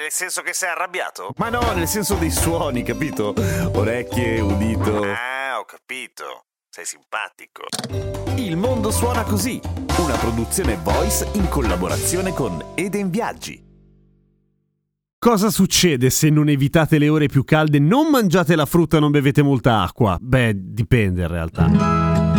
Nel senso che sei arrabbiato? Ma no, nel senso dei suoni, capito? Orecchie, udito. Ah, ho capito. Sei simpatico. Il mondo suona così, una produzione voice in collaborazione con Eden Viaggi. Cosa succede se non evitate le ore più calde, non mangiate la frutta e non bevete molta acqua? Beh, dipende in realtà.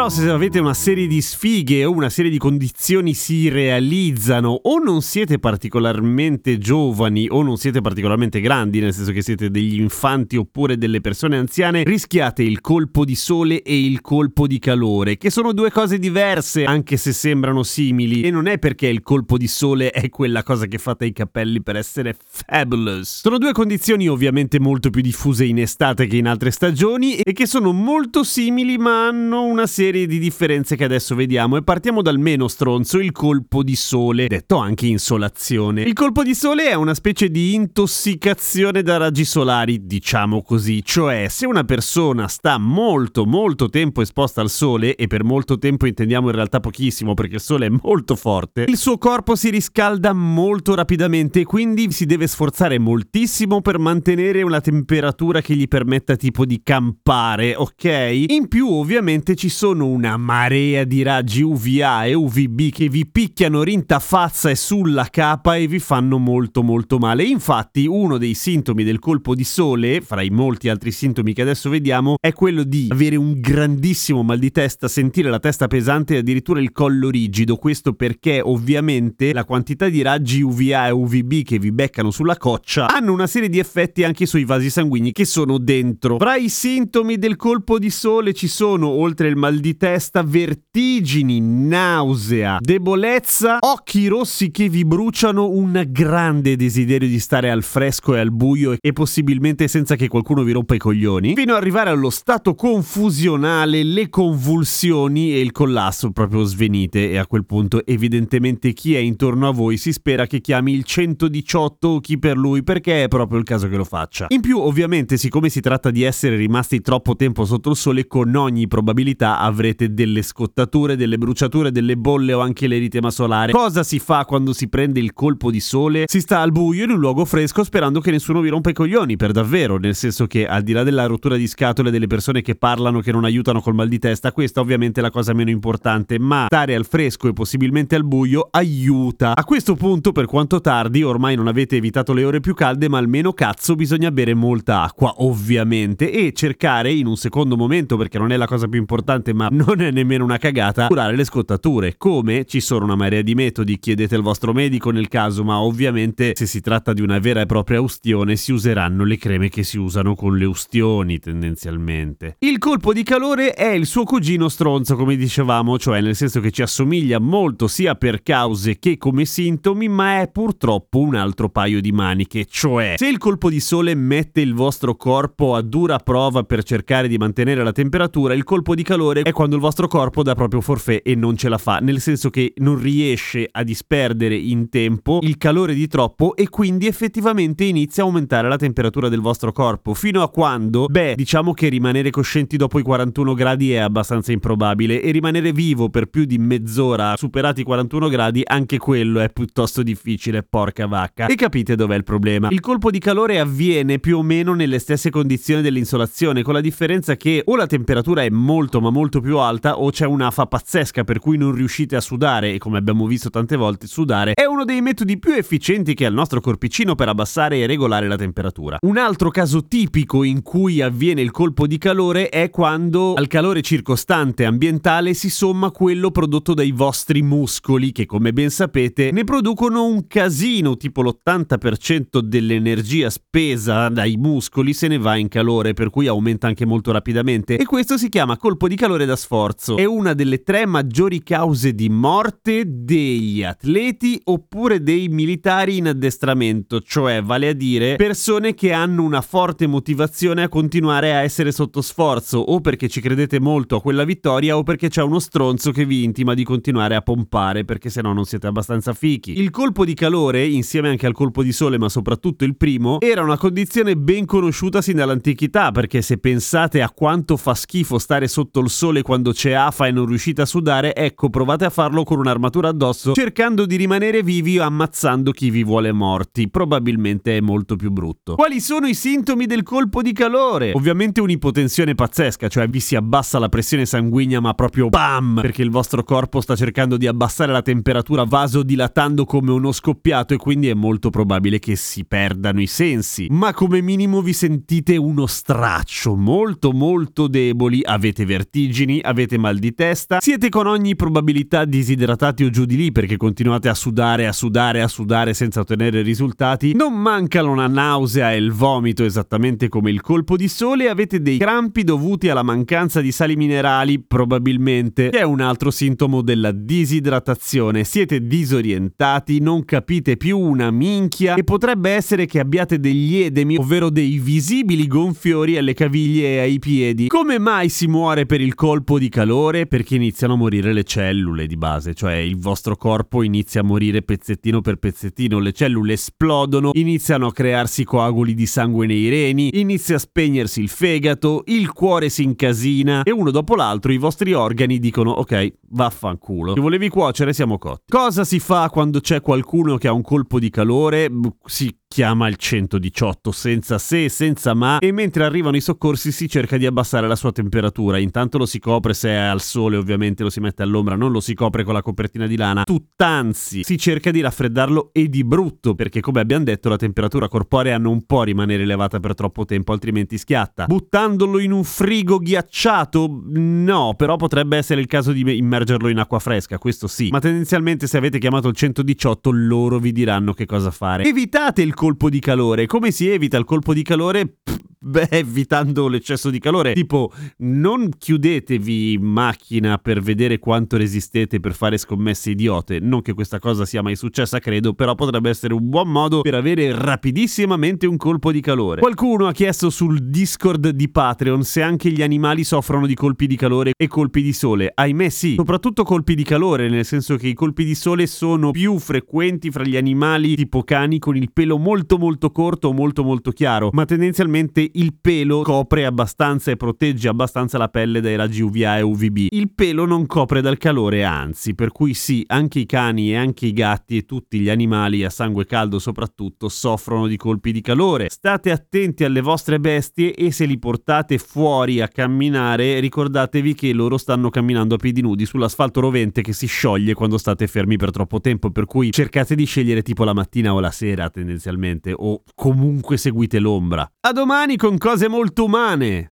Però se avete una serie di sfighe o una serie di condizioni si realizzano o non siete particolarmente giovani o non siete particolarmente grandi, nel senso che siete degli infanti oppure delle persone anziane, rischiate il colpo di sole e il colpo di calore, che sono due cose diverse anche se sembrano simili e non è perché il colpo di sole è quella cosa che fate ai capelli per essere fabulous. Sono due condizioni ovviamente molto più diffuse in estate che in altre stagioni e che sono molto simili ma hanno una serie serie di differenze che adesso vediamo e partiamo dal meno stronzo, il colpo di sole, detto anche insolazione. Il colpo di sole è una specie di intossicazione da raggi solari, diciamo così, cioè se una persona sta molto molto tempo esposta al sole e per molto tempo intendiamo in realtà pochissimo perché il sole è molto forte, il suo corpo si riscalda molto rapidamente e quindi si deve sforzare moltissimo per mantenere una temperatura che gli permetta tipo di campare, ok? In più ovviamente ci sono sono una marea di raggi UVA e UVB che vi picchiano rintafazza e sulla capa e vi fanno molto molto male. Infatti uno dei sintomi del colpo di sole, fra i molti altri sintomi che adesso vediamo, è quello di avere un grandissimo mal di testa, sentire la testa pesante e addirittura il collo rigido. Questo perché ovviamente la quantità di raggi UVA e UVB che vi beccano sulla coccia hanno una serie di effetti anche sui vasi sanguigni che sono dentro. Fra i sintomi del colpo di sole ci sono, oltre il mal di testa, vertigini, nausea, debolezza, occhi rossi che vi bruciano, un grande desiderio di stare al fresco e al buio e possibilmente senza che qualcuno vi rompa i coglioni, fino ad arrivare allo stato confusionale, le convulsioni e il collasso proprio svenite e a quel punto evidentemente chi è intorno a voi si spera che chiami il 118 o chi per lui perché è proprio il caso che lo faccia. In più ovviamente siccome si tratta di essere rimasti troppo tempo sotto il sole con ogni probabilità avrete delle scottature, delle bruciature, delle bolle o anche l'eritema solare. Cosa si fa quando si prende il colpo di sole? Si sta al buio in un luogo fresco sperando che nessuno vi rompa i coglioni, per davvero, nel senso che al di là della rottura di scatole delle persone che parlano che non aiutano col mal di testa, questa ovviamente è la cosa meno importante, ma stare al fresco e possibilmente al buio aiuta. A questo punto, per quanto tardi, ormai non avete evitato le ore più calde, ma almeno cazzo bisogna bere molta acqua, ovviamente, e cercare in un secondo momento, perché non è la cosa più importante, ma non è nemmeno una cagata, curare le scottature. Come? Ci sono una marea di metodi, chiedete al vostro medico nel caso, ma ovviamente se si tratta di una vera e propria ustione si useranno le creme che si usano con le ustioni tendenzialmente. Il colpo di calore è il suo cugino stronzo, come dicevamo, cioè nel senso che ci assomiglia molto sia per cause che come sintomi, ma è purtroppo un altro paio di maniche, cioè se il colpo di sole mette il vostro corpo a dura prova per cercare di mantenere la temperatura, il colpo di calore è quando il vostro corpo dà proprio forfè e non ce la fa, nel senso che non riesce a disperdere in tempo il calore di troppo e quindi effettivamente inizia a aumentare la temperatura del vostro corpo, fino a quando, beh, diciamo che rimanere coscienti dopo i 41 gradi è abbastanza improbabile e rimanere vivo per più di mezz'ora superati i 41 gradi, anche quello è piuttosto difficile, porca vacca. E capite dov'è il problema? Il colpo di calore avviene più o meno nelle stesse condizioni dell'insolazione, con la differenza che o la temperatura è molto ma molto più alta o c'è un'afa pazzesca per cui non riuscite a sudare e come abbiamo visto tante volte sudare è uno dei metodi più efficienti che ha il nostro corpicino per abbassare e regolare la temperatura. Un altro caso tipico in cui avviene il colpo di calore è quando al calore circostante ambientale si somma quello prodotto dai vostri muscoli che come ben sapete ne producono un casino, tipo l'80% dell'energia spesa dai muscoli se ne va in calore per cui aumenta anche molto rapidamente e questo si chiama colpo di calore da sforzo è una delle tre maggiori cause di morte degli atleti oppure dei militari in addestramento, cioè vale a dire persone che hanno una forte motivazione a continuare a essere sotto sforzo o perché ci credete molto a quella vittoria o perché c'è uno stronzo che vi intima di continuare a pompare perché se no non siete abbastanza fichi. Il colpo di calore, insieme anche al colpo di sole, ma soprattutto il primo, era una condizione ben conosciuta sin dall'antichità perché se pensate a quanto fa schifo stare sotto il sole quando c'è afa e non riuscite a sudare, ecco provate a farlo con un'armatura addosso cercando di rimanere vivi o ammazzando chi vi vuole morti. Probabilmente è molto più brutto. Quali sono i sintomi del colpo di calore? Ovviamente un'ipotensione pazzesca, cioè vi si abbassa la pressione sanguigna ma proprio BAM! Perché il vostro corpo sta cercando di abbassare la temperatura vasodilatando come uno scoppiato e quindi è molto probabile che si perdano i sensi. Ma come minimo vi sentite uno straccio, molto molto deboli, avete vertigini, avete mal di testa, siete con ogni probabilità disidratati o giù di lì perché continuate a sudare, a sudare, a sudare senza ottenere risultati, non mancano la nausea e il vomito esattamente come il colpo di sole, avete dei crampi dovuti alla mancanza di sali minerali, probabilmente, che è un altro sintomo della disidratazione, siete disorientati, non capite più una minchia e potrebbe essere che abbiate degli edemi, ovvero dei visibili gonfiori alle caviglie e ai piedi. Come mai si muore per il colpo di calore? Perché iniziano a morire le cellule di base, cioè il vostro corpo inizia a morire pezzettino per pezzettino, le cellule esplodono, iniziano a crearsi coaguli di sangue nei reni, inizia a spegnersi il fegato, il cuore si incasina e uno dopo l'altro i vostri organi dicono ok, vaffanculo. Se volevi cuocere siamo cotti. Cosa si fa quando c'è qualcuno che ha un colpo di calore? Si chiama il 118 senza se e senza ma e mentre arrivano i soccorsi si cerca di abbassare la sua temperatura. Intanto lo si copre se è al sole ovviamente lo si mette all'ombra non lo si copre con la copertina di lana. Tutt'anzi si cerca di raffreddarlo e di brutto perché come abbiamo detto la temperatura corporea non può rimanere elevata per troppo tempo altrimenti schiatta. Buttandolo in un frigo ghiacciato? No però potrebbe essere il caso di immergerlo in acqua fresca questo sì. Ma tendenzialmente se avete chiamato il 118 loro vi diranno che cosa fare. Evitate il colpo di calore. Come si evita il colpo di calore? Beh, evitando l'eccesso di calore. Tipo, non chiudetevi in macchina per vedere quanto resistete per fare scommesse idiote. Non che questa cosa sia mai successa, credo, però potrebbe essere un buon modo per avere rapidissimamente un colpo di calore. Qualcuno ha chiesto sul Discord di Patreon se anche gli animali soffrono di colpi di calore e colpi di sole. Ahimè sì, soprattutto colpi di calore, nel senso che i colpi di sole sono più frequenti fra gli animali tipo cani con il pelo molto molto corto o molto molto chiaro, ma tendenzialmente il pelo copre abbastanza e protegge abbastanza la pelle dai raggi UVA e UVB. Il pelo non copre dal calore, anzi, per cui sì, anche i cani e anche i gatti e tutti gli animali a sangue caldo soprattutto soffrono di colpi di calore. State attenti alle vostre bestie e se li portate fuori a camminare, ricordatevi che loro stanno camminando a piedi nudi sull'asfalto rovente che si scioglie quando state fermi per troppo tempo, per cui cercate di scegliere tipo la mattina o la sera tendenzialmente o comunque seguite l'ombra. A domani con cose molto umane!